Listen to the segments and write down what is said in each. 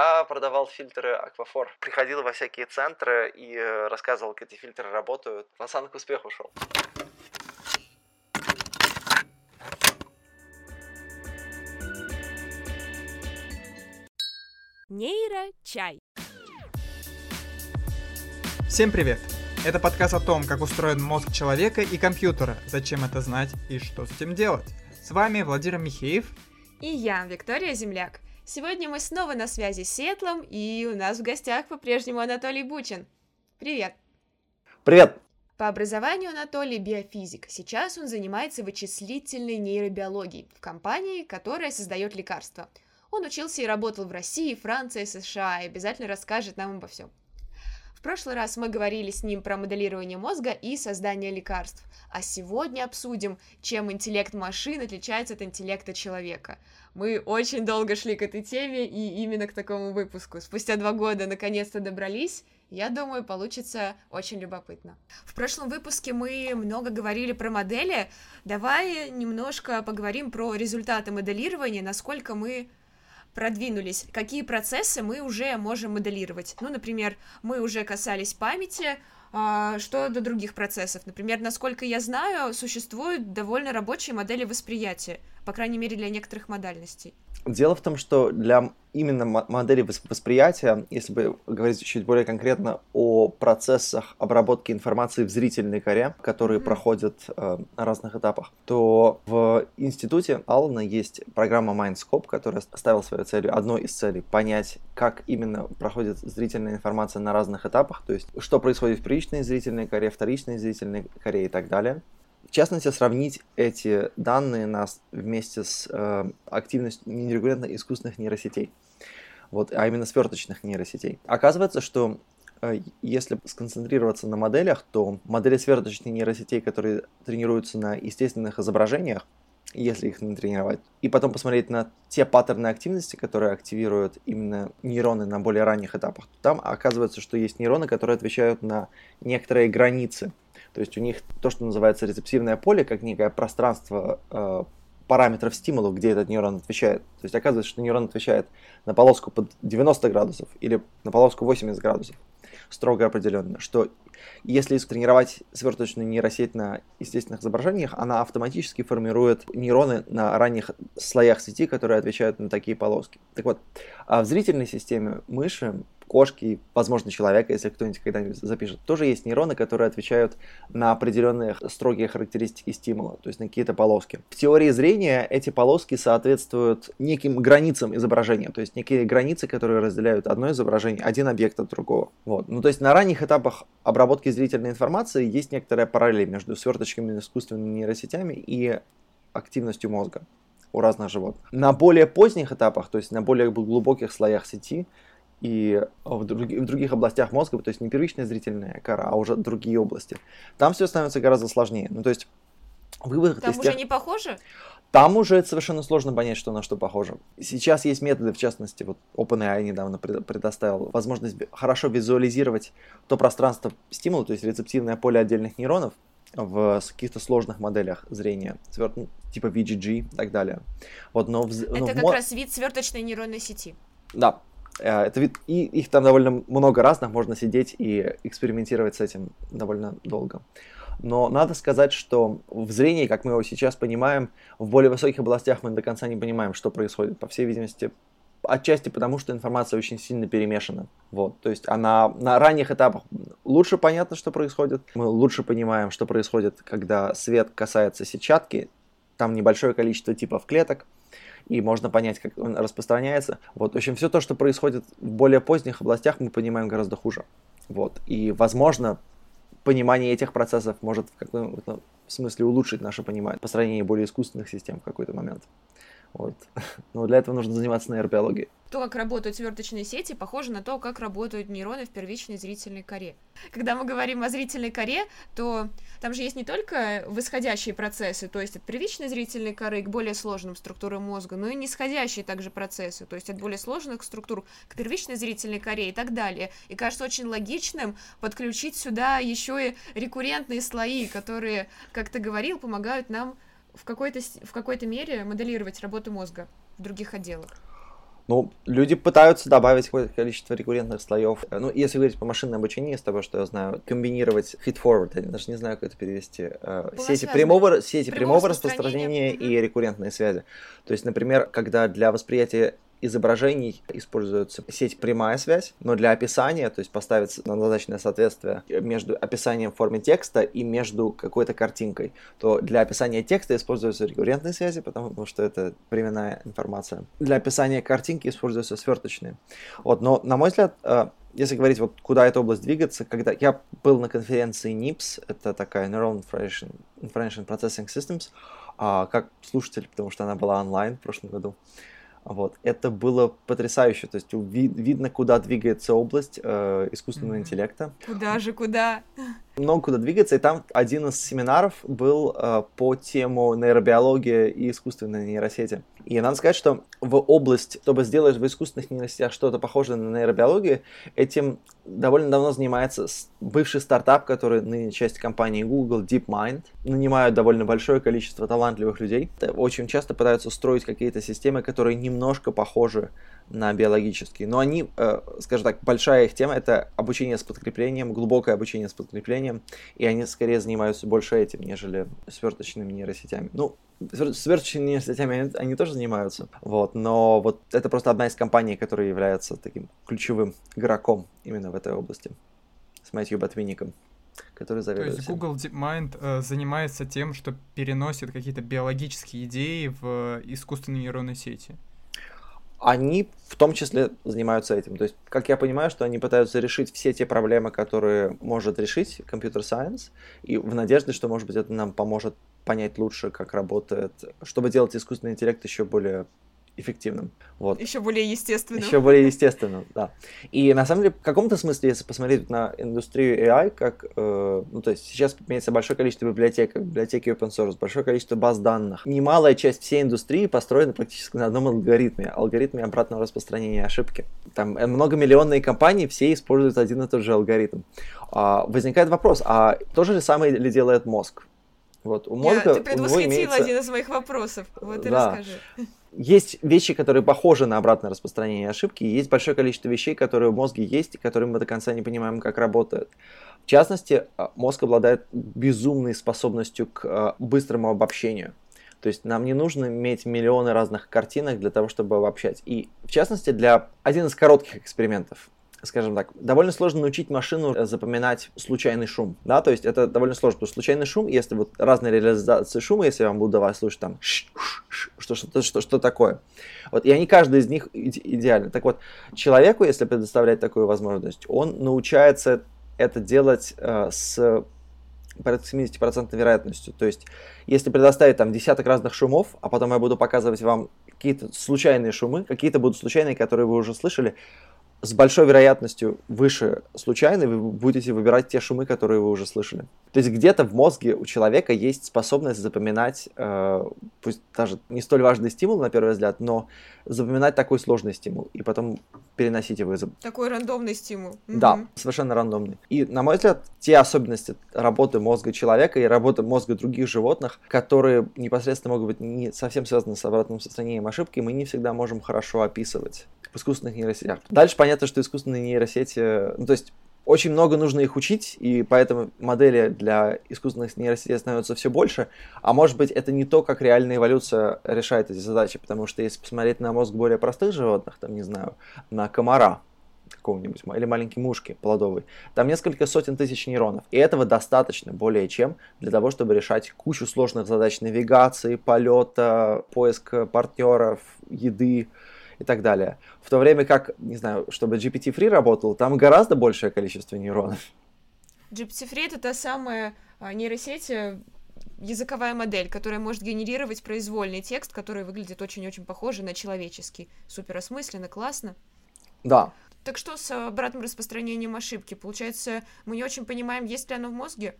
Я продавал фильтры Аквафор. Приходил во всякие центры и э, рассказывал, как эти фильтры работают. Пацан к успеху шел. Нейро-чай. Всем привет! Это подкаст о том, как устроен мозг человека и компьютера, зачем это знать и что с этим делать. С вами Владимир Михеев И я, Виктория Земляк. Сегодня мы снова на связи с Сетлом, и у нас в гостях по-прежнему Анатолий Бучин. Привет! Привет! По образованию Анатолий биофизик. Сейчас он занимается вычислительной нейробиологией в компании, которая создает лекарства. Он учился и работал в России, Франции, США и обязательно расскажет нам обо всем. В прошлый раз мы говорили с ним про моделирование мозга и создание лекарств, а сегодня обсудим, чем интеллект машин отличается от интеллекта человека. Мы очень долго шли к этой теме и именно к такому выпуску. Спустя два года наконец-то добрались, я думаю, получится очень любопытно. В прошлом выпуске мы много говорили про модели. Давай немножко поговорим про результаты моделирования, насколько мы продвинулись, какие процессы мы уже можем моделировать. Ну, например, мы уже касались памяти, а, что до других процессов. Например, насколько я знаю, существуют довольно рабочие модели восприятия, по крайней мере, для некоторых модальностей. Дело в том, что для именно модели восприятия, если бы говорить чуть более конкретно о процессах обработки информации в зрительной коре, которые mm-hmm. проходят э, на разных этапах, то в институте Алана есть программа Mindscope, которая ставила своей целью, одной из целей, понять, как именно проходит зрительная информация на разных этапах, то есть что происходит в первичной зрительной коре, вторичной зрительной коре и так далее. В частности, сравнить эти данные нас вместе с э, активностью нерегулярно искусственных нейросетей, вот, а именно сверточных нейросетей. Оказывается, что э, если сконцентрироваться на моделях, то модели сверточных нейросетей, которые тренируются на естественных изображениях, если их не тренировать, и потом посмотреть на те паттерны активности, которые активируют именно нейроны на более ранних этапах, там оказывается, что есть нейроны, которые отвечают на некоторые границы то есть у них то, что называется рецептивное поле, как некое пространство э, параметров стимула, где этот нейрон отвечает. То есть оказывается, что нейрон отвечает на полоску под 90 градусов или на полоску 80 градусов, строго определенно, что если тренировать сверточную нейросеть на естественных изображениях, она автоматически формирует нейроны на ранних слоях сети, которые отвечают на такие полоски. Так вот, а в зрительной системе мыши кошки, возможно, человека, если кто-нибудь когда-нибудь запишет, тоже есть нейроны, которые отвечают на определенные строгие характеристики стимула, то есть на какие-то полоски. В теории зрения эти полоски соответствуют неким границам изображения, то есть некие границы, которые разделяют одно изображение, один объект от другого. Вот. Ну, то есть на ранних этапах обработки зрительной информации есть некоторая параллель между сверточками искусственными нейросетями и активностью мозга у разных животных. На более поздних этапах, то есть на более глубоких слоях сети, и в, друг, в других областях мозга, то есть не первичная зрительная кора, а уже другие области. Там все становится гораздо сложнее. Ну, то есть вывод Там из уже тех... не похоже? Там уже совершенно сложно понять, что на что похоже. Сейчас есть методы, в частности, вот OpenAI недавно предоставил возможность хорошо визуализировать то пространство стимула, то есть рецептивное поле отдельных нейронов в каких-то сложных моделях зрения, ну, типа VGG и так далее. Вот, но в, Это но как в... раз вид сверточной нейронной сети. Да, это вид, и их там довольно много разных, можно сидеть и экспериментировать с этим довольно долго. Но надо сказать, что в зрении, как мы его сейчас понимаем, в более высоких областях мы до конца не понимаем, что происходит. По всей видимости, отчасти потому, что информация очень сильно перемешана. Вот, то есть она на ранних этапах лучше понятно, что происходит. Мы лучше понимаем, что происходит, когда свет касается сетчатки. Там небольшое количество типов клеток и можно понять, как он распространяется. Вот, в общем, все то, что происходит в более поздних областях, мы понимаем гораздо хуже. Вот, и, возможно, понимание этих процессов может в каком-то смысле улучшить наше понимание, построение более искусственных систем в какой-то момент. Вот. Но для этого нужно заниматься нейробиологией. То, как работают сверточные сети, похоже на то, как работают нейроны в первичной зрительной коре. Когда мы говорим о зрительной коре, то там же есть не только восходящие процессы, то есть от первичной зрительной коры к более сложным структурам мозга, но и нисходящие также процессы, то есть от более сложных структур к первичной зрительной коре и так далее. И кажется очень логичным подключить сюда еще и рекуррентные слои, которые, как ты говорил, помогают нам в какой-то в какой-то мере моделировать работу мозга в других отделах. Ну, люди пытаются добавить какое-то количество рекуррентных слоев. Ну, если говорить по машинному обучению, с того, что я знаю, комбинировать feed-forward, я даже не знаю, как это перевести, э, сети прямого, сети прямого, прямого распространения и рекуррентные связи. То есть, например, когда для восприятия изображений используется сеть прямая связь, но для описания, то есть поставить однозначное соответствие между описанием в форме текста и между какой-то картинкой, то для описания текста используются рекуррентные связи, потому что это временная информация. Для описания картинки используются сверточные. Вот, но, на мой взгляд, э, если говорить, вот куда эта область двигаться, когда я был на конференции NIPS, это такая Neural Information, Information Processing Systems, а, как слушатель, потому что она была онлайн в прошлом году, вот. Это было потрясающе. То есть ви- видно, куда двигается область э, искусственного mm-hmm. интеллекта. Куда же, куда? Много куда двигаться. И там один из семинаров был э, по тему нейробиология и искусственной нейросети. И надо сказать, что в область, чтобы сделать в искусственных нейросетях что-то похожее на нейробиологию, этим довольно давно занимается бывший стартап, который ныне часть компании Google, DeepMind. Нанимают довольно большое количество талантливых людей. Очень часто пытаются строить какие-то системы, которые немножко похожи на биологические. Но они, э, скажем так, большая их тема это обучение с подкреплением, глубокое обучение с подкреплением, и они скорее занимаются больше этим, нежели сверточными нейросетями. Ну, сверточными нейросетями они, они тоже занимаются, вот, но вот это просто одна из компаний, которая является таким ключевым игроком именно в этой области с Мэтью Ботвинником который заведует. То есть Google DeepMind э, занимается тем, что переносит какие-то биологические идеи в искусственные нейронные сети они в том числе занимаются этим. То есть, как я понимаю, что они пытаются решить все те проблемы, которые может решить компьютер сайенс, и в надежде, что, может быть, это нам поможет понять лучше, как работает, чтобы делать искусственный интеллект еще более эффективным. Вот. Еще более естественным. Еще более естественным, да. И на самом деле, в каком-то смысле, если посмотреть на индустрию AI, как, э, ну, то есть сейчас имеется большое количество библиотек, библиотеки open source, большое количество баз данных. Немалая часть всей индустрии построена практически на одном алгоритме, алгоритме обратного распространения ошибки. Там э, многомиллионные компании все используют один и тот же алгоритм. А, возникает вопрос, а то же самое ли делает мозг? Вот, у мозга, Я, ты предвосхитила имеется... один из моих вопросов. Вот и да. расскажи есть вещи, которые похожи на обратное распространение ошибки, и есть большое количество вещей, которые в мозге есть, и которые мы до конца не понимаем, как работают. В частности, а, мозг обладает безумной способностью к а, быстрому обобщению. То есть нам не нужно иметь миллионы разных картинок для того, чтобы обобщать. И в частности, для один из коротких экспериментов скажем так, довольно сложно научить машину э, запоминать случайный шум, да, то есть это довольно сложно, потому что случайный шум, если вот разные реализации шума, если я вам буду давать слушать там что, что, что, что такое, вот, и они, каждый из них идеальны. Так вот, человеку, если предоставлять такую возможность, он научается это делать э, с порядка 70% вероятностью. То есть, если предоставить там десяток разных шумов, а потом я буду показывать вам какие-то случайные шумы, какие-то будут случайные, которые вы уже слышали, с большой вероятностью выше случайной вы будете выбирать те шумы, которые вы уже слышали. То есть где-то в мозге у человека есть способность запоминать, э, пусть даже не столь важный стимул на первый взгляд, но запоминать такой сложный стимул и потом переносить его из... Такой рандомный стимул. Да, угу. совершенно рандомный. И, на мой взгляд, те особенности работы мозга человека и работы мозга других животных, которые непосредственно могут быть не совсем связаны с обратным состоянием ошибки, мы не всегда можем хорошо описывать в искусственных нейросетях. Дальше понятно, что искусственные нейросети, ну, то есть очень много нужно их учить, и поэтому модели для искусственных нейросетей становятся все больше. А может быть, это не то, как реальная эволюция решает эти задачи, потому что если посмотреть на мозг более простых животных, там, не знаю, на комара, какого-нибудь, или маленькие мушки плодовые. Там несколько сотен тысяч нейронов. И этого достаточно более чем для того, чтобы решать кучу сложных задач навигации, полета, поиска партнеров, еды, и так далее. В то время как, не знаю, чтобы GPT-3 работал, там гораздо большее количество нейронов. GPT-3 это та самая а, нейросеть, э, языковая модель, которая может генерировать произвольный текст, который выглядит очень-очень похоже на человеческий. Супер осмысленно, классно. Да. Так что с обратным распространением ошибки? Получается, мы не очень понимаем, есть ли оно в мозге?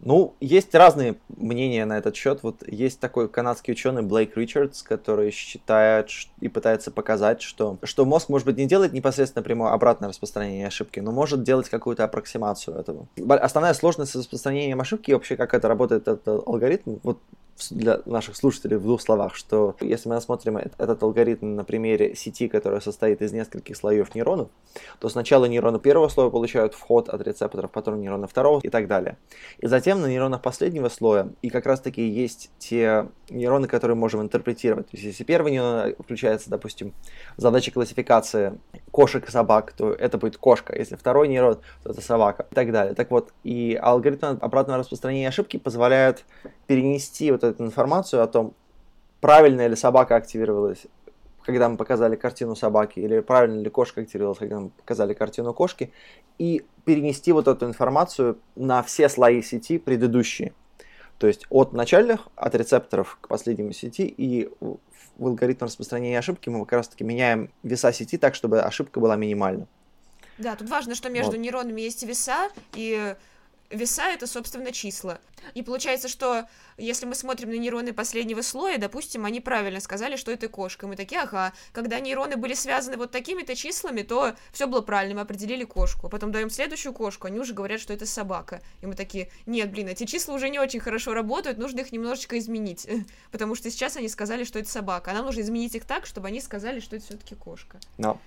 Ну, есть разные мнения на этот счет. Вот есть такой канадский ученый Блейк Ричардс, который считает и пытается показать, что, что мозг, может быть, не делает непосредственно прямое обратное распространение ошибки, но может делать какую-то аппроксимацию этого. Основная сложность с распространением ошибки, вообще как это работает, этот алгоритм, вот для наших слушателей в двух словах, что если мы рассмотрим этот алгоритм на примере сети, которая состоит из нескольких слоев нейронов, то сначала нейроны первого слоя получают вход от рецепторов, потом нейроны второго и так далее. И затем на нейронах последнего слоя, и как раз таки есть те нейроны, которые можем интерпретировать. То есть если первый нейрон включается, допустим, в задаче классификации кошек и собак, то это будет кошка. Если второй нейрон, то это собака и так далее. Так вот, и алгоритм обратного распространения ошибки позволяет перенести вот эту информацию о том, правильно ли собака активировалась, когда мы показали картину собаки, или правильно ли кошка активировалась, когда мы показали картину кошки, и перенести вот эту информацию на все слои сети предыдущие. То есть от начальных, от рецепторов к последнему сети, и в алгоритм распространения ошибки мы как раз таки меняем веса сети так, чтобы ошибка была минимальна. Да, тут важно, что между вот. нейронами есть веса, и веса это, собственно, числа. И получается, что если мы смотрим на нейроны последнего слоя, допустим, они правильно сказали, что это кошка. Мы такие, ага, когда нейроны были связаны вот такими-то числами, то все было правильно, мы определили кошку. Потом даем следующую кошку, они уже говорят, что это собака. И мы такие, нет, блин, эти числа уже не очень хорошо работают, нужно их немножечко изменить. Потому что сейчас они сказали, что это собака. А нам нужно изменить их так, чтобы они сказали, что это все-таки кошка. No.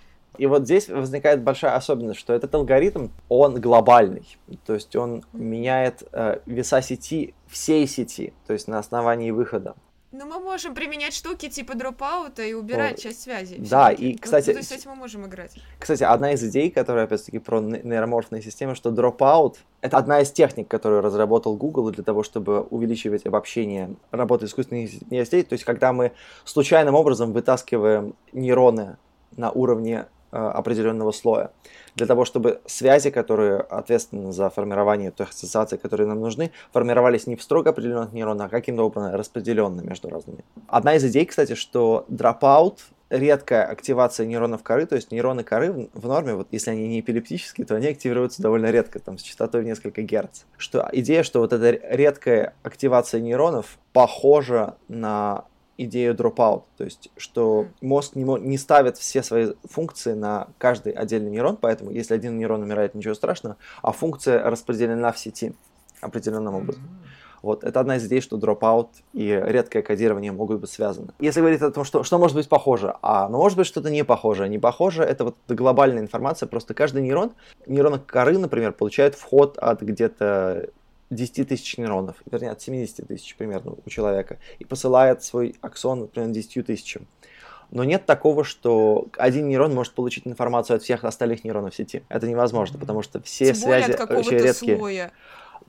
И вот здесь возникает большая особенность, что этот алгоритм, он глобальный. То есть он меняет э, веса сети, всей сети, то есть на основании выхода. Ну, мы можем применять штуки типа дропаута и убирать О, часть связи. Да, и, кстати... Ну, то есть с этим мы можем играть. Кстати, одна из идей, которая, опять-таки, про нейроморфные системы, что dropout — это одна из техник, которую разработал Google для того, чтобы увеличивать обобщение работы искусственных нейросетей. То есть, когда мы случайным образом вытаскиваем нейроны на уровне определенного слоя. Для того, чтобы связи, которые ответственны за формирование той ассоциации, которые нам нужны, формировались не в строго определенных нейронах, а каким-то образом распределенно между разными. Одна из идей, кстати, что dropout редкая активация нейронов коры, то есть нейроны коры в норме, вот если они не эпилептические, то они активируются довольно редко, там с частотой в несколько герц. Что идея, что вот эта редкая активация нейронов похожа на идею dropout, то есть что мозг не, не ставит все свои функции на каждый отдельный нейрон, поэтому если один нейрон умирает, ничего страшного, а функция распределена в сети определенным образом. Вот, это одна из идей, что dropout и редкое кодирование могут быть связаны. Если говорить о том, что, что может быть похоже, а, ну, может быть, что-то не похоже. Не похоже, это вот глобальная информация, просто каждый нейрон, нейрон коры, например, получает вход от где-то 10 тысяч нейронов, вернее, от 70 тысяч примерно у человека, и посылает свой аксон, например, 10 тысячам. Но нет такого, что один нейрон может получить информацию от всех остальных нейронов сети. Это невозможно, потому что все Тем связи очень редкие. Слоя.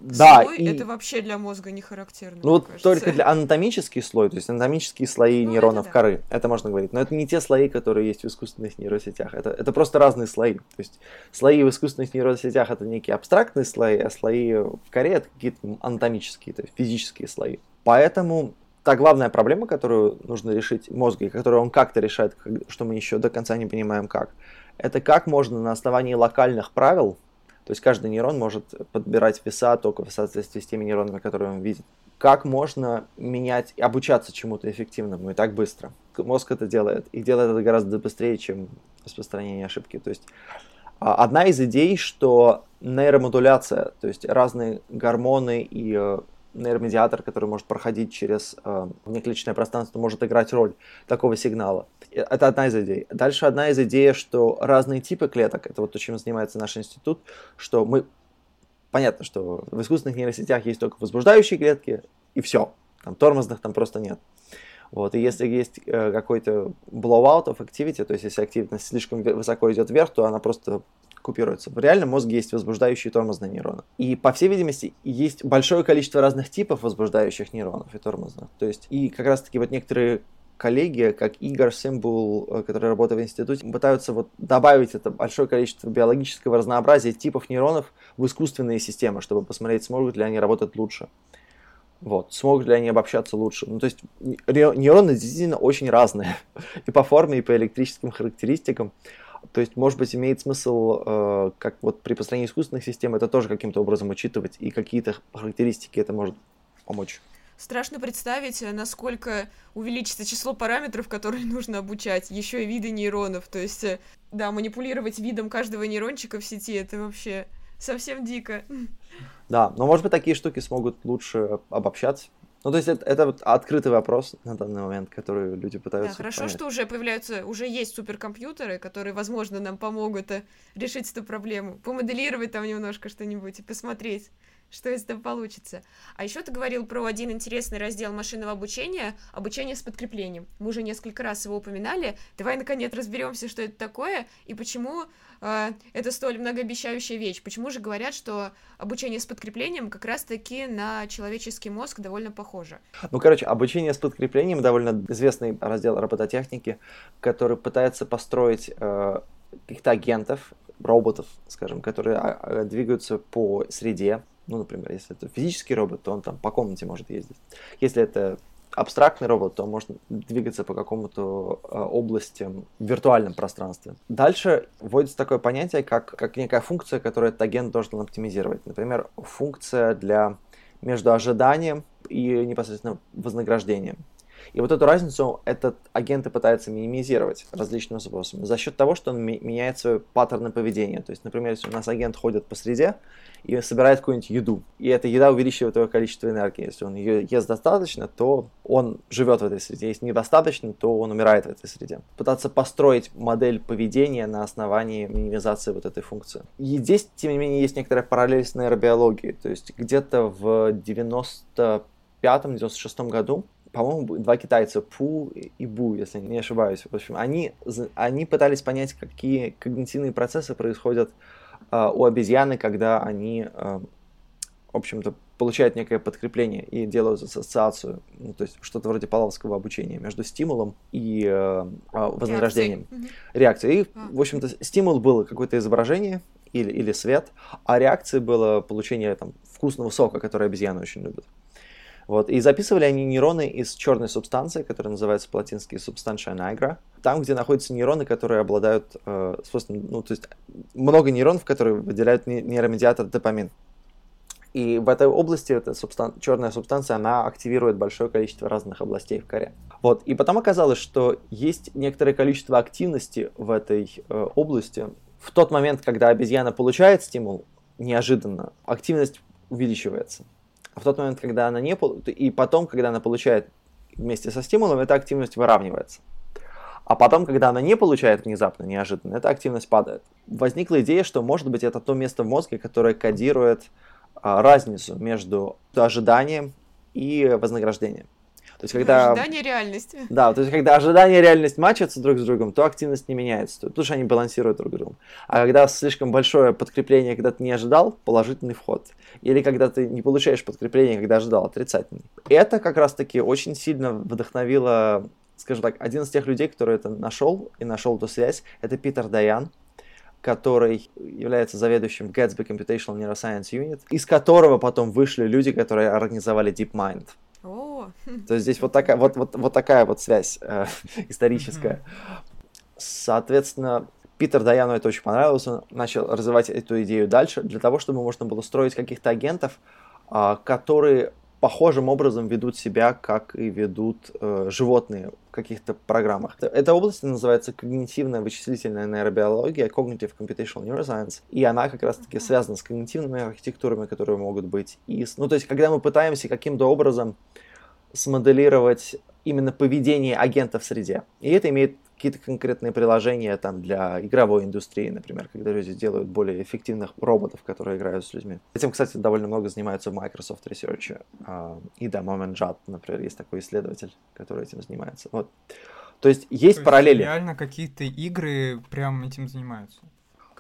Да, слой и... это вообще для мозга не характерно. Ну вот кажется. только для анатомический слой, то есть анатомические слои ну, нейронов это да. коры, это можно говорить. Но это не те слои, которые есть в искусственных нейросетях. Это, это просто разные слои. То есть слои в искусственных нейросетях это некие абстрактные слои, а слои в коре это какие-то анатомические, то есть физические слои. Поэтому та главная проблема, которую нужно решить мозгу, и которую он как-то решает, что мы еще до конца не понимаем как, это как можно на основании локальных правил то есть каждый нейрон может подбирать веса только в соответствии с теми нейронами, которые он видит. Как можно менять, обучаться чему-то эффективному и так быстро? Мозг это делает, и делает это гораздо быстрее, чем распространение ошибки. То есть а, одна из идей, что нейромодуляция, то есть разные гормоны и э, нейромедиатор, который может проходить через э, внеклеточное пространство, может играть роль такого сигнала. Это одна из идей. Дальше одна из идей, что разные типы клеток, это вот то, чем занимается наш институт, что мы... Понятно, что в искусственных нейросетях есть только возбуждающие клетки, и все. Там тормозных там просто нет. Вот, и если есть э, какой-то blowout of activity, то есть если активность слишком высоко идет вверх, то она просто купируется. В реальном мозге есть возбуждающие тормозные нейроны. И, по всей видимости, есть большое количество разных типов возбуждающих нейронов и тормозных. То есть, и как раз-таки вот некоторые коллеги, как Игорь Симбул, э, который работает в институте, пытаются вот добавить это большое количество биологического разнообразия типов нейронов в искусственные системы, чтобы посмотреть, смогут ли они работать лучше. Вот, смогут ли они обобщаться лучше. Ну, то есть нейроны действительно очень разные. и по форме, и по электрическим характеристикам. То есть, может быть, имеет смысл, э, как вот при построении искусственных систем, это тоже каким-то образом учитывать, и какие-то характеристики это может помочь. Страшно представить, э, насколько увеличится число параметров, которые нужно обучать, еще и виды нейронов. То есть, э, да, манипулировать видом каждого нейрончика в сети, это вообще совсем дико. Да, но может быть такие штуки смогут лучше обобщаться, Ну, то есть это, это вот открытый вопрос на данный момент, который люди пытаются Да, хорошо, понять. что уже появляются, уже есть суперкомпьютеры, которые, возможно, нам помогут э, решить эту проблему, помоделировать там немножко что-нибудь и посмотреть, что из этого получится. А еще ты говорил про один интересный раздел машинного обучения, обучение с подкреплением. Мы уже несколько раз его упоминали. Давай, наконец, разберемся, что это такое и почему э, это столь многообещающая вещь. Почему же говорят, что обучение с подкреплением как раз-таки на человеческий мозг довольно похоже? Ну, короче, обучение с подкреплением довольно известный раздел робототехники, который пытается построить э, каких-то агентов, роботов, скажем, которые а, двигаются по среде, ну, например, если это физический робот, то он там по комнате может ездить. Если это абстрактный робот, то он может двигаться по какому-то э, области в виртуальном пространстве. Дальше вводится такое понятие, как, как некая функция, которую этот агент должен оптимизировать. Например, функция для между ожиданием и непосредственно вознаграждением. И вот эту разницу этот агент и пытается минимизировать различными способами за счет того, что он меняет свои паттерны поведения. То есть, например, если у нас агент ходит по среде и собирает какую-нибудь еду, и эта еда увеличивает его количество энергии. Если он ее ест достаточно, то он живет в этой среде. Если недостаточно, то он умирает в этой среде. Пытаться построить модель поведения на основании минимизации вот этой функции. И здесь, тем не менее, есть некоторая параллель с нейробиологией. То есть где-то в 95-96 году по-моему, два китайца, Пу и Бу, если не ошибаюсь. В общем, они, они пытались понять, какие когнитивные процессы происходят э, у обезьяны, когда они, э, в общем-то, получают некое подкрепление и делают ассоциацию, ну, то есть что-то вроде паловского обучения между стимулом и э, вознаграждением. Реакцией. И, а. в общем-то, стимул был какое-то изображение или, или свет, а реакцией было получение там, вкусного сока, который обезьяны очень любят. Вот. И записывали они нейроны из черной субстанции, которая называется по-латински substantia nigra. Там, где находятся нейроны, которые обладают э, свойством, ну, то есть много нейронов, которые выделяют нейромедиатор допамин. И в этой области эта субстан... черная субстанция, она активирует большое количество разных областей в коре. Вот. И потом оказалось, что есть некоторое количество активности в этой э, области. В тот момент, когда обезьяна получает стимул, неожиданно, активность увеличивается. В тот момент, когда она не... И потом, когда она получает вместе со стимулом, эта активность выравнивается. А потом, когда она не получает внезапно, неожиданно, эта активность падает. Возникла идея, что может быть это то место в мозге, которое кодирует а, разницу между ожиданием и вознаграждением. То есть, когда... Ожидание реальности. Да, то есть, когда ожидание и реальность мачатся друг с другом, то активность не меняется, потому что они балансируют друг с другом. А когда слишком большое подкрепление, когда ты не ожидал, положительный вход. Или когда ты не получаешь подкрепление, когда ожидал, отрицательный. Это как раз-таки очень сильно вдохновило, скажем так, один из тех людей, который это нашел и нашел эту связь, это Питер Даян, который является заведующим Gatsby Computational Neuroscience Unit, из которого потом вышли люди, которые организовали DeepMind. О. То есть здесь вот такая вот, вот, вот такая вот связь э, историческая. Соответственно, Питер Даяну это очень понравилось, он начал развивать эту идею дальше, для того, чтобы можно было строить каких-то агентов, э, которые похожим образом ведут себя, как и ведут э, животные в каких-то программах. Эта область называется когнитивная вычислительная нейробиология, Cognitive Computational Neuroscience, и она как раз-таки связана с когнитивными архитектурами, которые могут быть. И, ну, то есть, когда мы пытаемся каким-то образом смоделировать именно поведение агента в среде, и это имеет какие-то конкретные приложения там для игровой индустрии, например, когда люди делают более эффективных роботов, которые играют с людьми. Этим, кстати, довольно много занимаются в Microsoft Research. А, и да, Moment Jat, например, есть такой исследователь, который этим занимается. Вот. То есть есть То параллели. реально какие-то игры прям этим занимаются?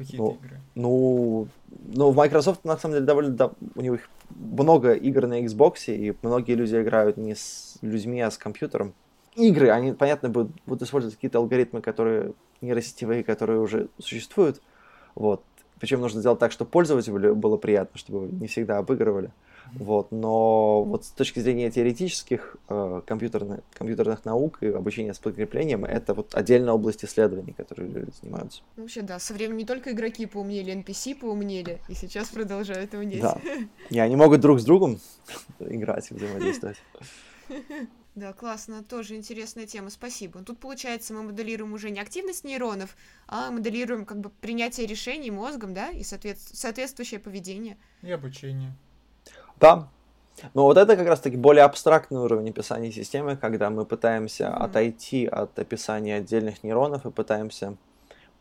Какие-то ну, игры? Ну, ну, в Microsoft, на самом деле, довольно, да, у них много игр на Xbox, и многие люди играют не с людьми, а с компьютером игры, они, понятно, будут, будут использовать какие-то алгоритмы, которые нейросетевые, которые уже существуют. Вот. Причем нужно сделать так, чтобы пользователю было приятно, чтобы не всегда обыгрывали. Вот. Но вот с точки зрения теоретических э, компьютерных, компьютерных наук и обучения с подкреплением, это вот отдельная область исследований, которые люди занимаются. Ну, вообще, да, со временем не только игроки поумнели, NPC поумнели, и сейчас продолжают умнеть. Да. И они могут друг с другом играть и взаимодействовать. Да, классно, тоже интересная тема, спасибо. Тут, получается, мы моделируем уже не активность нейронов, а моделируем как бы принятие решений мозгом, да, и соответ... соответствующее поведение. И обучение. Да, Но вот это как раз-таки более абстрактный уровень описания системы, когда мы пытаемся mm-hmm. отойти от описания отдельных нейронов и пытаемся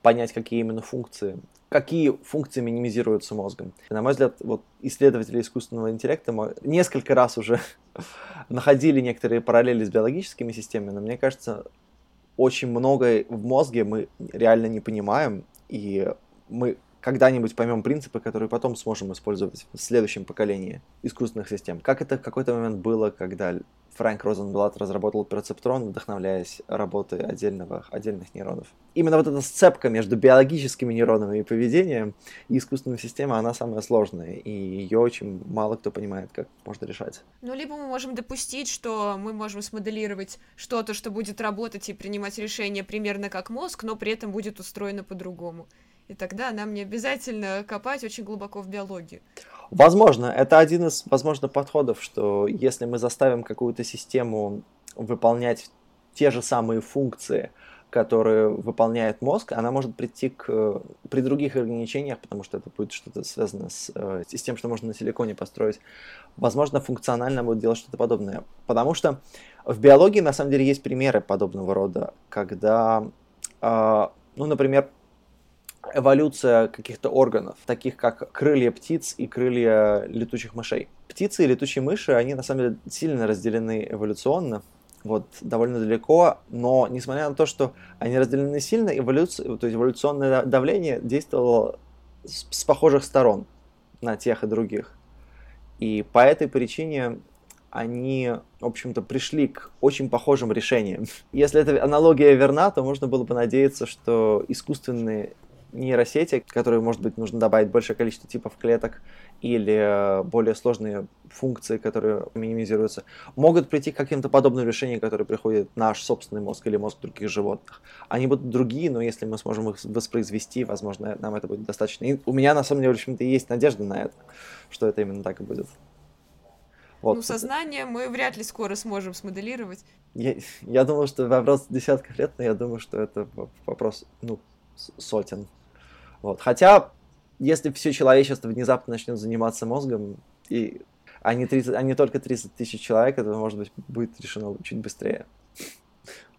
понять, какие именно функции, какие функции минимизируются мозгом. И, на мой взгляд, вот исследователи искусственного интеллекта несколько раз уже находили некоторые параллели с биологическими системами, но мне кажется, очень многое в мозге мы реально не понимаем, и мы когда-нибудь поймем принципы, которые потом сможем использовать в следующем поколении искусственных систем. Как это в какой-то момент было, когда Фрэнк Розенблат разработал перцептрон, вдохновляясь работой отдельного, отдельных нейронов. Именно вот эта сцепка между биологическими нейронами и поведением и искусственной системой, она самая сложная, и ее очень мало кто понимает, как можно решать. Ну, либо мы можем допустить, что мы можем смоделировать что-то, что будет работать и принимать решения примерно как мозг, но при этом будет устроено по-другому. И тогда нам не обязательно копать очень глубоко в биологию. Возможно, это один из, возможно, подходов, что если мы заставим какую-то систему выполнять те же самые функции, которые выполняет мозг, она может прийти к при других ограничениях, потому что это будет что-то связано с, э, с тем, что можно на силиконе построить. Возможно, функционально будет делать что-то подобное. Потому что в биологии на самом деле есть примеры подобного рода, когда, э, ну, например, эволюция каких-то органов, таких как крылья птиц и крылья летучих мышей. Птицы и летучие мыши, они на самом деле сильно разделены эволюционно, вот довольно далеко, но несмотря на то, что они разделены сильно, эволюция, то есть эволюционное давление действовало с, с похожих сторон на тех и других. И по этой причине они, в общем-то, пришли к очень похожим решениям. Если эта аналогия верна, то можно было бы надеяться, что искусственные нейросети, которые, может быть, нужно добавить большее количество типов клеток или э, более сложные функции, которые минимизируются, могут прийти к каким-то подобным решениям, которые приходят наш собственный мозг или мозг других животных. Они будут другие, но если мы сможем их воспроизвести, возможно, нам это будет достаточно. И у меня, на самом деле, в общем-то, есть надежда на это, что это именно так и будет. Вот. Ну, сознание мы вряд ли скоро сможем смоделировать. Я, я думал, что вопрос десятков лет, но я думаю, что это вопрос, ну, сотен. Вот. Хотя, если все человечество внезапно начнет заниматься мозгом, и а не, 30, а не только 30 тысяч человек, это, может быть, будет решено чуть быстрее.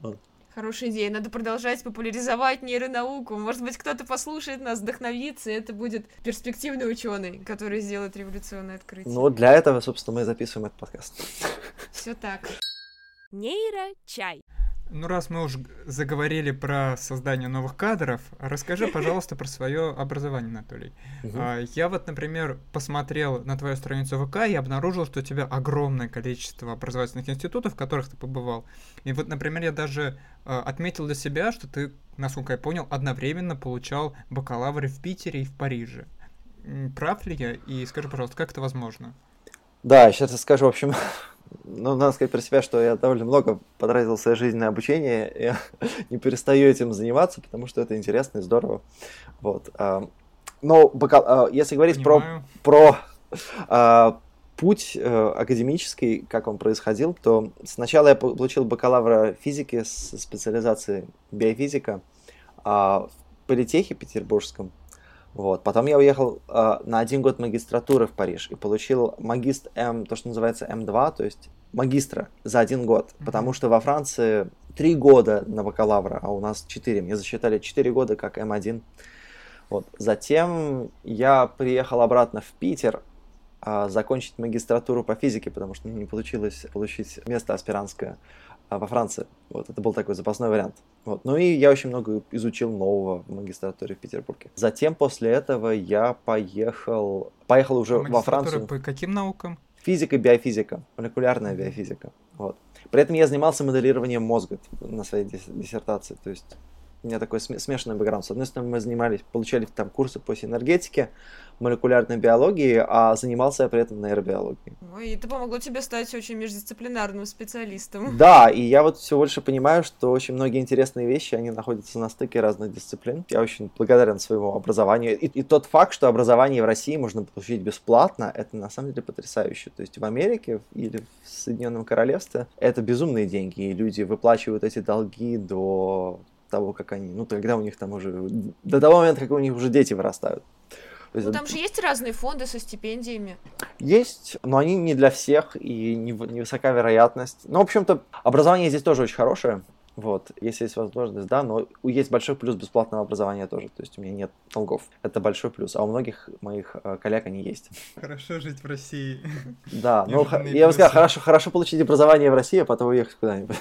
Вот. Хорошая идея. Надо продолжать популяризовать нейронауку. Может быть, кто-то послушает нас, вдохновится, и это будет перспективный ученый, который сделает революционное открытие. Ну, для этого, собственно, мы записываем этот подкаст. Все так. Нейрочай. Ну, раз мы уже заговорили про создание новых кадров, расскажи, пожалуйста, про свое образование, Анатолий. Uh-huh. Я вот, например, посмотрел на твою страницу ВК и обнаружил, что у тебя огромное количество образовательных институтов, в которых ты побывал. И вот, например, я даже а, отметил для себя, что ты, насколько я понял, одновременно получал бакалавры в Питере и в Париже. Прав ли я? И скажи, пожалуйста, как это возможно? Да, сейчас расскажу. В общем, ну, надо сказать про себя, что я довольно много потратил своей жизни на обучение, я не перестаю этим заниматься, потому что это интересно и здорово. Вот. А, но бакал... А, если говорить Понимаю. про, про а, путь э, академический, как он происходил, то сначала я получил бакалавра физики с специализацией биофизика в политехе петербургском. Вот. Потом я уехал э, на один год магистратуры в Париж и получил магист М, то, что называется М2, то есть магистра за один год, mm-hmm. потому что во Франции три года на бакалавра, а у нас четыре. Мне засчитали четыре года как М1. Вот. Затем я приехал обратно в Питер э, закончить магистратуру по физике, потому что не получилось получить место аспирантское во Франции. Вот, это был такой запасной вариант. Вот. Ну и я очень много изучил нового в магистратуре в Петербурге. Затем после этого я поехал, поехал уже а во Францию. по каким наукам? Физика, биофизика, молекулярная биофизика. Вот. При этом я занимался моделированием мозга на своей диссертации. То есть у меня такой смешанный бэкграунд. С одной стороны, мы занимались, получали там курсы по энергетике, молекулярной биологии, а занимался я при этом нейробиологией. Ой, и это помогло тебе стать очень междисциплинарным специалистом. Да, и я вот все больше понимаю, что очень многие интересные вещи, они находятся на стыке разных дисциплин. Я очень благодарен своему образованию. И, и тот факт, что образование в России можно получить бесплатно, это на самом деле потрясающе. То есть в Америке или в Соединенном Королевстве это безумные деньги, и люди выплачивают эти долги до того, как они, ну, тогда у них там уже, до того момента, как у них уже дети вырастают. Ну, там же есть разные фонды со стипендиями. Есть, но они не для всех и невысока вероятность. Ну, в общем-то, образование здесь тоже очень хорошее. Вот, если есть возможность, да, но есть большой плюс бесплатного образования тоже, то есть у меня нет долгов. Это большой плюс, а у многих моих э, коллег они есть. Хорошо жить в России. Да, ну, я бы сказал, хорошо, хорошо получить образование в России, а потом уехать куда-нибудь.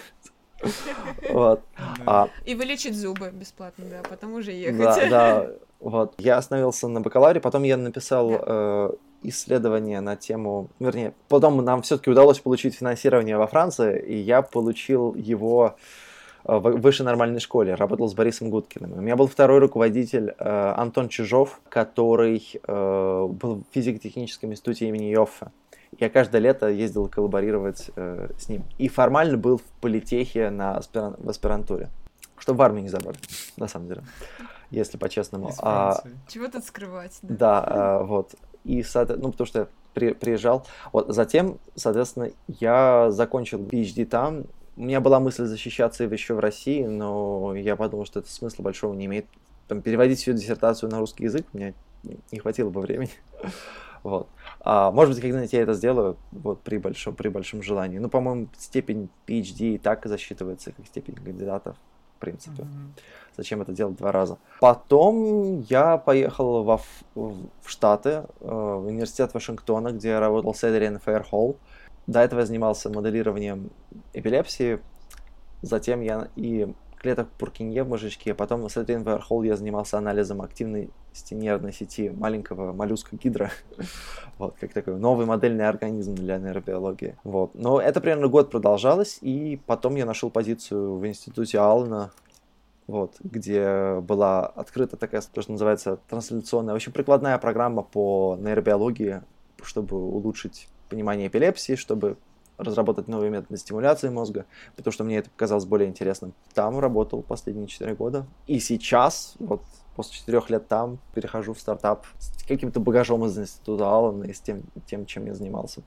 Вот. А, и вылечить зубы бесплатно, да, потом уже ехать. Да, да, вот. Я остановился на бакалавре, потом я написал э, исследование на тему, вернее, потом нам все-таки удалось получить финансирование во Франции, и я получил его Э, в высшей нормальной школе, работал с Борисом Гудкиным. У меня был второй руководитель э, Антон Чижов, который э, был в физико-техническом институте имени Йоффе. Я каждое лето ездил коллаборировать э, с ним. И формально был в политехе на аспиран... в аспирантуре. Чтобы в армию не забрали, на самом деле, если по-честному. А, Чего тут скрывать? Да, да а, вот. И, ну, потому что я при, приезжал. Вот, затем, соответственно, я закончил PhD там, у меня была мысль защищаться еще в России, но я подумал, что это смысла большого не имеет. Там, переводить всю диссертацию на русский язык у меня не хватило бы времени. вот. А, может быть, когда-нибудь я это сделаю, вот, при большом, при большом желании. Ну, по-моему, степень PhD и так засчитывается как степень кандидата, в принципе. Mm-hmm. Зачем это делать два раза? Потом я поехал во, в Штаты, э, в университет Вашингтона, где я работал с Эдриан Фейрхолл. До этого я занимался моделированием эпилепсии, затем я и клеток Пуркинье в мозжечке, потом с Эдрин Верхол я занимался анализом активности нервной сети маленького моллюска гидра. вот, как такой новый модельный организм для нейробиологии. Вот. Но это примерно год продолжалось, и потом я нашел позицию в институте Аллена, вот, где была открыта такая, то, что называется, трансляционная, очень прикладная программа по нейробиологии, чтобы улучшить понимание эпилепсии, чтобы разработать новые методы стимуляции мозга, потому что мне это показалось более интересным. Там работал последние 4 года. И сейчас, вот после 4 лет там, перехожу в стартап с каким-то багажом из института Аллана и с тем, тем, чем я занимался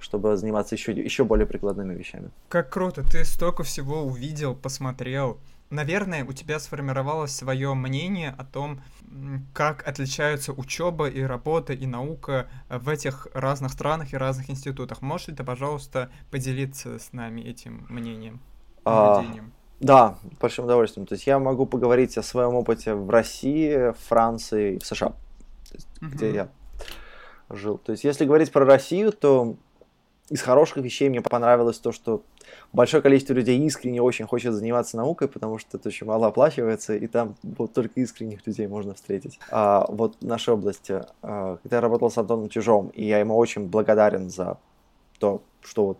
чтобы заниматься еще, еще более прикладными вещами. Как круто, ты столько всего увидел, посмотрел наверное, у тебя сформировалось свое мнение о том, как отличаются учеба и работа и наука в этих разных странах и разных институтах. Можешь ли ты, пожалуйста, поделиться с нами этим мнением? А, да, с большим удовольствием. То есть я могу поговорить о своем опыте в России, Франции в США, где я жил. То есть если говорить про Россию, то из хороших вещей мне понравилось то, что большое количество людей искренне очень хочет заниматься наукой, потому что это очень мало оплачивается, и там вот только искренних людей можно встретить. А вот в нашей области, а, когда я работал с Антоном Чижом, и я ему очень благодарен за то, что вот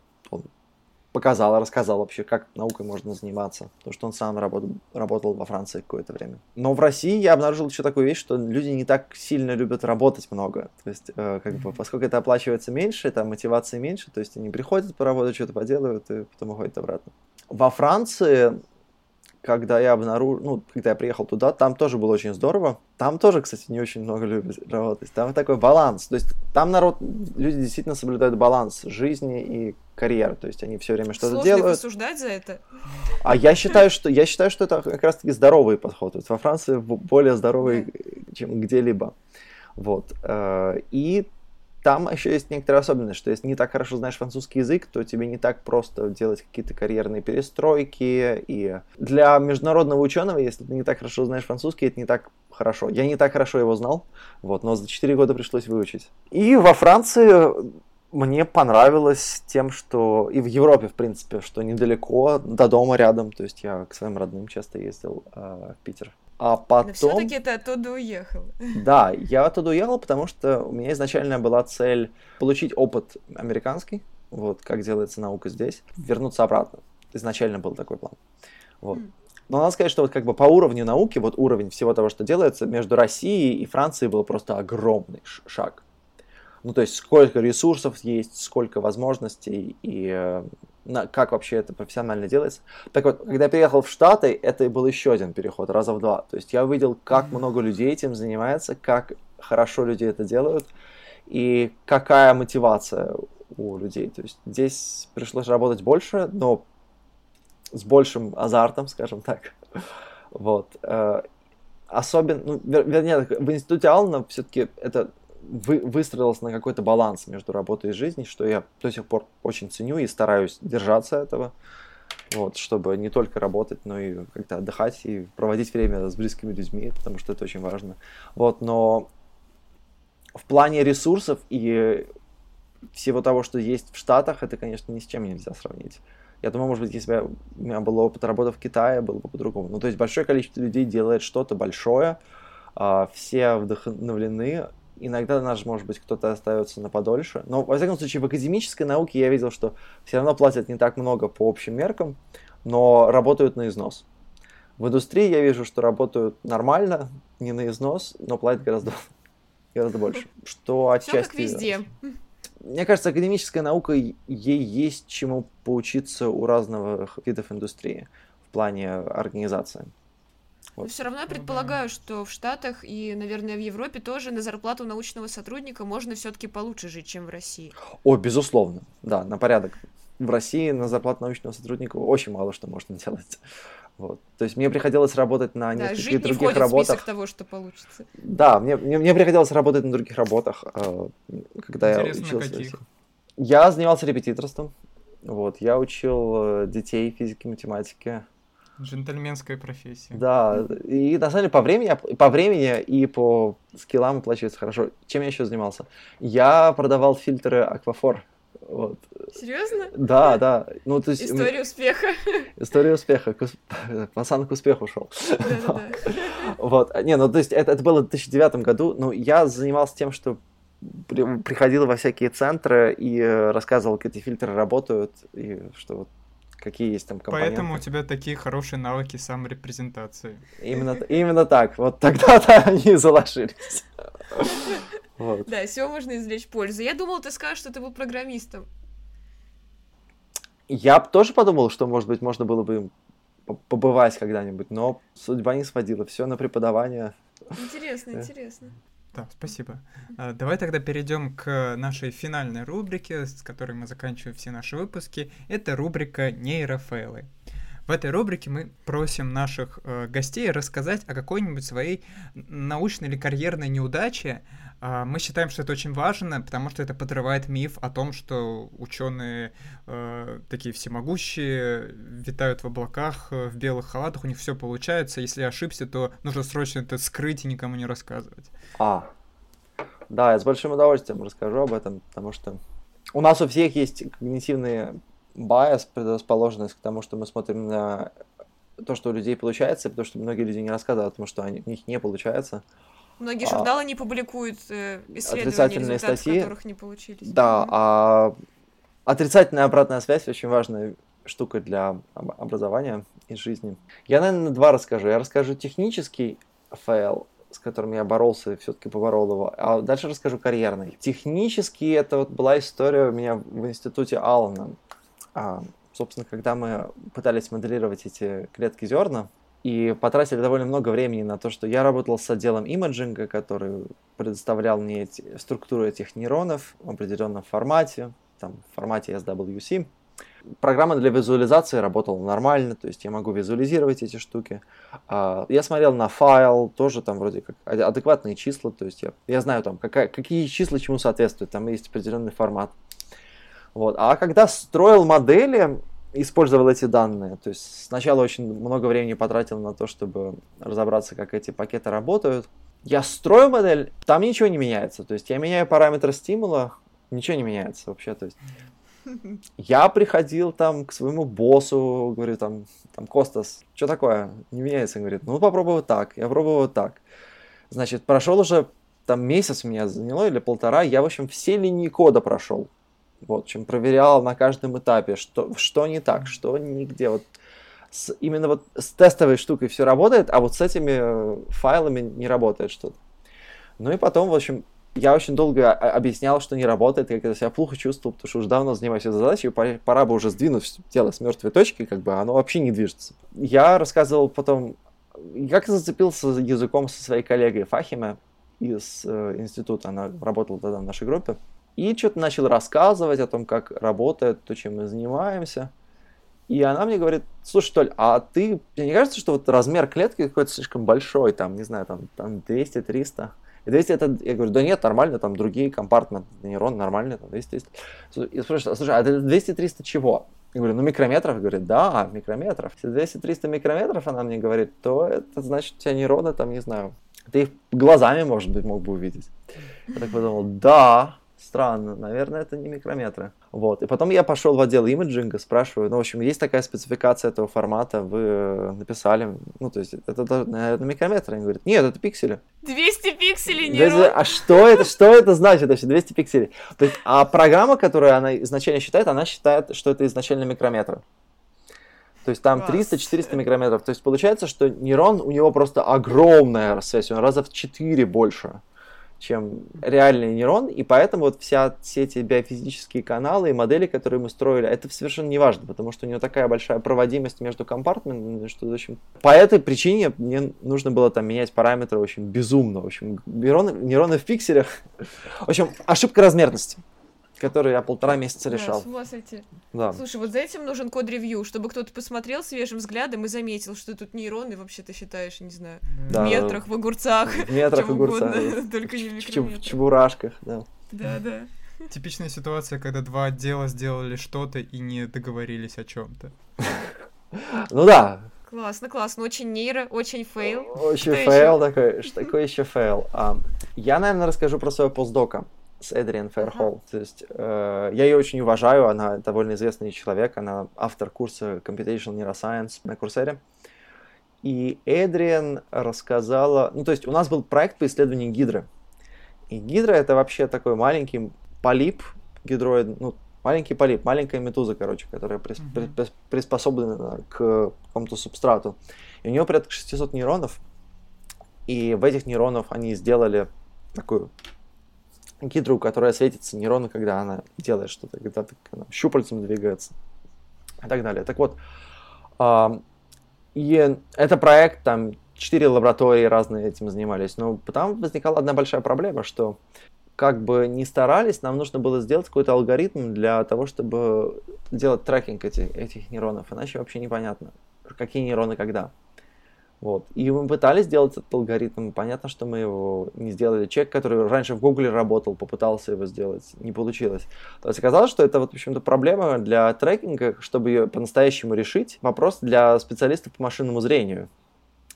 показал, рассказал вообще, как наукой можно заниматься. Потому что он сам работал, работал во Франции какое-то время. Но в России я обнаружил еще такую вещь, что люди не так сильно любят работать много. То есть, э, как бы, поскольку это оплачивается меньше, там мотивации меньше, то есть они приходят поработать, что-то поделают и потом уходят обратно. Во Франции когда я обнаружил, ну, когда я приехал туда, там тоже было очень здорово. Там тоже, кстати, не очень много любят работать. Там такой баланс. То есть там народ, люди действительно соблюдают баланс жизни и карьеры. То есть они все время что-то Сложно делают. осуждать за это. А я считаю, что я считаю, что это как раз-таки здоровый подход. Вот во Франции более здоровый, чем где-либо. Вот. Э, и там еще есть некоторая особенность, что если не так хорошо знаешь французский язык, то тебе не так просто делать какие-то карьерные перестройки. И для международного ученого, если ты не так хорошо знаешь французский, это не так хорошо. Я не так хорошо его знал, вот, но за 4 года пришлось выучить. И во Франции мне понравилось тем, что и в Европе, в принципе, что недалеко, до дома рядом, то есть я к своим родным часто ездил э, в Питер. А потом... Но все-таки ты оттуда уехал. Да, я оттуда уехал, потому что у меня изначально была цель получить опыт американский, вот как делается наука здесь, вернуться обратно. Изначально был такой план. Вот. Но надо сказать, что вот как бы по уровню науки, вот уровень всего того, что делается, между Россией и Францией был просто огромный шаг. Ну, то есть сколько ресурсов есть, сколько возможностей и э, на, как вообще это профессионально делается. Так вот, когда я приехал в Штаты, это был еще один переход, раза в два. То есть я увидел, как много людей этим занимается, как хорошо люди это делают, и какая мотивация у людей. То есть здесь пришлось работать больше, но с большим азартом, скажем так. Вот. Э, особенно, ну, вер, вернее, в институте Аллана все-таки это вы, выстроилось на какой-то баланс между работой и жизнью, что я до сих пор очень ценю и стараюсь держаться этого, вот, чтобы не только работать, но и как-то отдыхать и проводить время с близкими людьми, потому что это очень важно. Вот, но в плане ресурсов и всего того, что есть в Штатах, это, конечно, ни с чем нельзя сравнить. Я думаю, может быть, если бы у меня был опыт работы в Китае, было бы по-другому. Ну, то есть большое количество людей делает что-то большое, а, все вдохновлены, иногда даже, может быть, кто-то остается на подольше. Но, во всяком случае, в академической науке я видел, что все равно платят не так много по общим меркам, но работают на износ. В индустрии я вижу, что работают нормально, не на износ, но платят гораздо, гораздо больше. Что отчасти... Все как везде. Мне кажется, академическая наука, ей есть чему поучиться у разных видов индустрии в плане организации. Вот. Но все равно я предполагаю, что в Штатах и, наверное, в Европе тоже на зарплату научного сотрудника можно все-таки получше жить, чем в России. О, безусловно, да, на порядок. В России на зарплату научного сотрудника очень мало что можно делать. Вот. То есть мне приходилось работать на да, нескольких других не работах. В список того, что получится. Да, мне, мне, мне приходилось работать на других работах, э, когда Интересно, я учился. Каких? Я занимался репетиторством. Вот, я учил э, детей физики, математики. Джентльменская профессия. Да, и на самом деле по времени, по времени и по скиллам оплачивается хорошо. Чем я еще занимался? Я продавал фильтры Аквафор. Вот. Серьезно? Да, да. Ну, то есть, История успеха. История успеха. Пацан к успеху шел. Вот. Не, ну то есть это, это было в 2009 году. Ну, я занимался тем, что приходил во всякие центры и рассказывал, как эти фильтры работают, и что вот какие есть там компоненты. Поэтому у тебя такие хорошие навыки саморепрезентации. Именно, именно так. Вот тогда-то они заложились. Вот. Да, всего можно извлечь пользу. Я думал, ты скажешь, что ты был программистом. Я тоже подумал, что, может быть, можно было бы побывать когда-нибудь, но судьба не сводила. Все на преподавание. Интересно, интересно. Да, спасибо. А, давай тогда перейдем к нашей финальной рубрике, с которой мы заканчиваем все наши выпуски. Это рубрика нейрофейлы. В этой рубрике мы просим наших э, гостей рассказать о какой-нибудь своей научной или карьерной неудаче, мы считаем, что это очень важно, потому что это подрывает миф о том, что ученые э, такие всемогущие, витают в облаках, э, в белых халатах, у них все получается. Если ошибся, то нужно срочно это скрыть и никому не рассказывать. А, да, я с большим удовольствием расскажу об этом, потому что у нас у всех есть когнитивный байс, предрасположенность к тому, что мы смотрим на то, что у людей получается, потому что многие люди не рассказывают о том, что у них не получается. Многие а, журналы а, не публикуют э, исследования, статьи, которых не получились. Да, а отрицательная обратная связь очень важная штука для образования и жизни. Я, наверное, два расскажу. Я расскажу технический fail, с которым я боролся и все-таки поборол его, а дальше расскажу карьерный. Технически это вот была история у меня в институте Аллена. А, собственно, когда мы пытались моделировать эти клетки зерна, и потратили довольно много времени на то, что я работал с отделом imaging а, который предоставлял мне эти, структуру этих нейронов в определенном формате, там, в формате SWC. Программа для визуализации работала нормально, то есть я могу визуализировать эти штуки. А, я смотрел на файл, тоже там вроде как адекватные числа, то есть я, я знаю там, какая, какие числа чему соответствуют, там есть определенный формат. Вот. А когда строил модели, использовал эти данные. То есть сначала очень много времени потратил на то, чтобы разобраться, как эти пакеты работают. Я строю модель, там ничего не меняется. То есть я меняю параметры стимула, ничего не меняется вообще. То есть я приходил там к своему боссу, говорю там, там Костас, что такое? Не меняется. Он говорит, ну попробуй вот так. Я пробую вот так. Значит, прошел уже там месяц меня заняло или полтора, я, в общем, все линии кода прошел. Вот, чем проверял на каждом этапе, что, что не так, что нигде. Вот с, именно вот с тестовой штукой все работает, а вот с этими э, файлами не работает что-то. Ну и потом, в общем, я очень долго объяснял, что не работает, я когда себя плохо чувствовал, потому что уже давно занимаюсь этой задачей, пора, пора бы уже сдвинуть тело с мертвой точки, как бы оно вообще не движется. Я рассказывал потом, как зацепился языком со своей коллегой Фахиме из э, института, она работала тогда в нашей группе. И что-то начал рассказывать о том, как работает то, чем мы занимаемся. И она мне говорит, слушай, Толь, а ты, мне не кажется, что вот размер клетки какой-то слишком большой, там, не знаю, там, там 200-300? И 200 это, я говорю, да нет, нормально, там другие компартменты, нейрон нормальный, там 200-300. Я спрашиваю, слушай, а это 200-300 чего? Я говорю, ну микрометров? Говорит, да, микрометров. Если 200-300 микрометров, она мне говорит, то это значит, у тебя нейроны там, не знаю, ты их глазами, может быть, мог бы увидеть. Я так подумал, да, странно, наверное, это не микрометры. Вот. И потом я пошел в отдел имиджинга, спрашиваю, ну, в общем, есть такая спецификация этого формата, вы э, написали, ну, то есть, это, наверное, микрометры. Они говорят, нет, это пиксели. 200 пикселей нейрон. А что это, что это значит вообще, 200 пикселей? То есть, а программа, которую она изначально считает, она считает, что это изначально микрометры. То есть там 300-400 микрометров. То есть получается, что нейрон, у него просто огромная связь, он раза в 4 больше чем реальный нейрон, и поэтому вот вся, все эти биофизические каналы и модели, которые мы строили, это совершенно не важно, потому что у него такая большая проводимость между компартментами, что, в общем, по этой причине мне нужно было там менять параметры очень безумно, в общем, нейроны, нейроны в пикселях, в общем, ошибка размерности который я полтора месяца решал. Да, с ума Да. Слушай, вот за этим нужен code review, чтобы кто-то посмотрел свежим взглядом и заметил, что тут нейроны вообще ты считаешь, не знаю, да. в метрах, в огурцах. В метрах, в огурцах. Только не в В чебурашках, да. Да, да. Типичная ситуация, когда два отдела сделали что-то и не договорились о чем-то. Ну да, Классно, классно. Очень нейро, очень fail. Очень fail такой. Что такое еще fail? Я, наверное, расскажу про своего постдока с Эдриан Фэрхолл. Uh-huh. То есть э, я ее очень уважаю, она довольно известный человек, она автор курса Computational Neuroscience на Курсере. И Эдриан рассказала... Ну, то есть у нас был проект по исследованию гидры. И гидра это вообще такой маленький полип, гидроид, ну, маленький полип, маленькая медуза, короче, которая прис, uh-huh. приспособлена к какому-то субстрату. И у нее порядка 600 нейронов, и в этих нейронах они сделали такую гидру, которая светится нейроны, когда она делает что-то, когда она щупальцем двигается и так далее. Так вот, и это проект, там четыре лаборатории разные этим занимались, но там возникала одна большая проблема, что как бы не старались, нам нужно было сделать какой-то алгоритм для того, чтобы делать трекинг этих, этих нейронов, иначе вообще непонятно, какие нейроны когда. Вот. И мы пытались сделать этот алгоритм. Понятно, что мы его не сделали. Человек, который раньше в Гугле работал, попытался его сделать. Не получилось. То есть оказалось, что это, вот, в общем-то, проблема для трекинга, чтобы ее по-настоящему решить. Вопрос для специалистов по машинному зрению.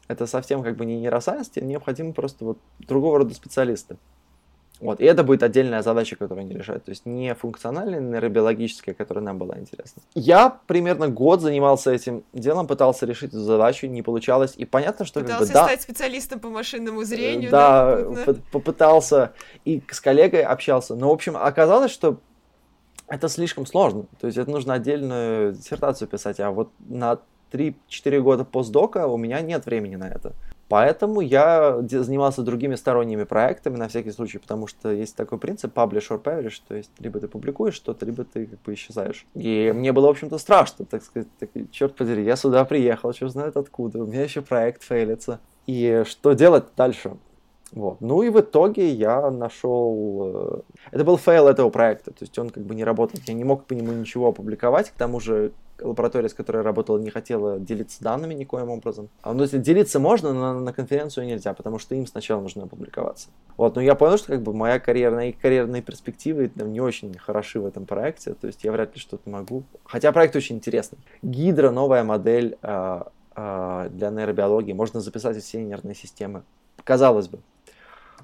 Это совсем как бы не нейросайенс, необходимы просто вот другого рода специалисты. Вот. И это будет отдельная задача, которую они решают. То есть не функциональная, нейробиологическая, которая нам была интересна. Я примерно год занимался этим делом, пытался решить эту задачу, не получалось. И понятно, что... Пытался как бы, стать да, специалистом по машинному зрению. Да, да попытался. И с коллегой общался. Но, в общем, оказалось, что это слишком сложно. То есть это нужно отдельную диссертацию писать. А вот на 3-4 года постдока у меня нет времени на это. Поэтому я занимался другими сторонними проектами на всякий случай, потому что есть такой принцип publish or perish, то есть либо ты публикуешь что-то, либо ты как бы исчезаешь. И мне было, в общем-то, страшно, так сказать, так, черт подери, я сюда приехал, черт знает откуда, у меня еще проект fail ится. И что делать дальше? Вот. Ну и в итоге я нашел... Э, это был fail этого проекта, то есть он как бы не работал. Я не мог по нему ничего опубликовать. К тому же лаборатория, с которой я работал, не хотела делиться данными никоим образом. А, ну, если делиться можно, но на, конференцию нельзя, потому что им сначала нужно опубликоваться. Вот, но я понял, что как бы моя карьерная и карьерные перспективы там, не очень хороши в этом проекте, то есть я вряд ли что-то могу. Хотя проект очень интересный. Гидра, новая модель э, э, для нейробиологии, можно записать все нервные системы. Казалось бы.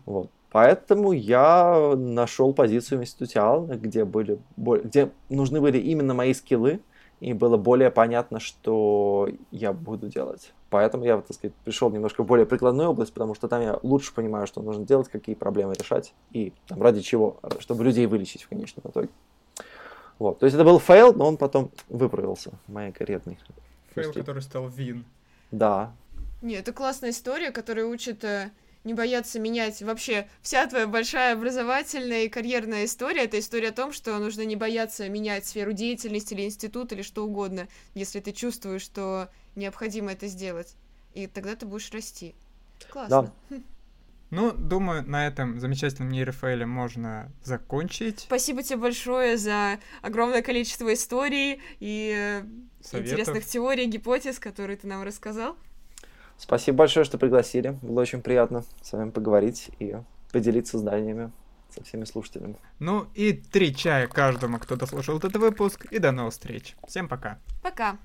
Вот. Поэтому я нашел позицию в институте Алана, где, были, где нужны были именно мои скиллы, и было более понятно, что я буду делать. Поэтому я, так сказать, пришел немножко в более прикладную область, потому что там я лучше понимаю, что нужно делать, какие проблемы решать и там, ради чего, чтобы людей вылечить в конечном итоге. Вот. То есть это был fail, но он потом выправился, моей карьерной. Fail, который стал win. Да. Нет, это классная история, которая учит э, не бояться менять. Вообще, вся твоя большая образовательная и карьерная история — это история о том, что нужно не бояться менять сферу деятельности или институт или что угодно, если ты чувствуешь, что необходимо это сделать. И тогда ты будешь расти. Классно. Да. Ну, думаю, на этом замечательном нейрофейле можно закончить. Спасибо тебе большое за огромное количество историй и э, Советов. интересных теорий, гипотез, которые ты нам рассказал. Спасибо большое, что пригласили. Было очень приятно с вами поговорить и поделиться знаниями со всеми слушателями. Ну и три чая каждому, кто дослушал этот выпуск. И до новых встреч. Всем пока. Пока.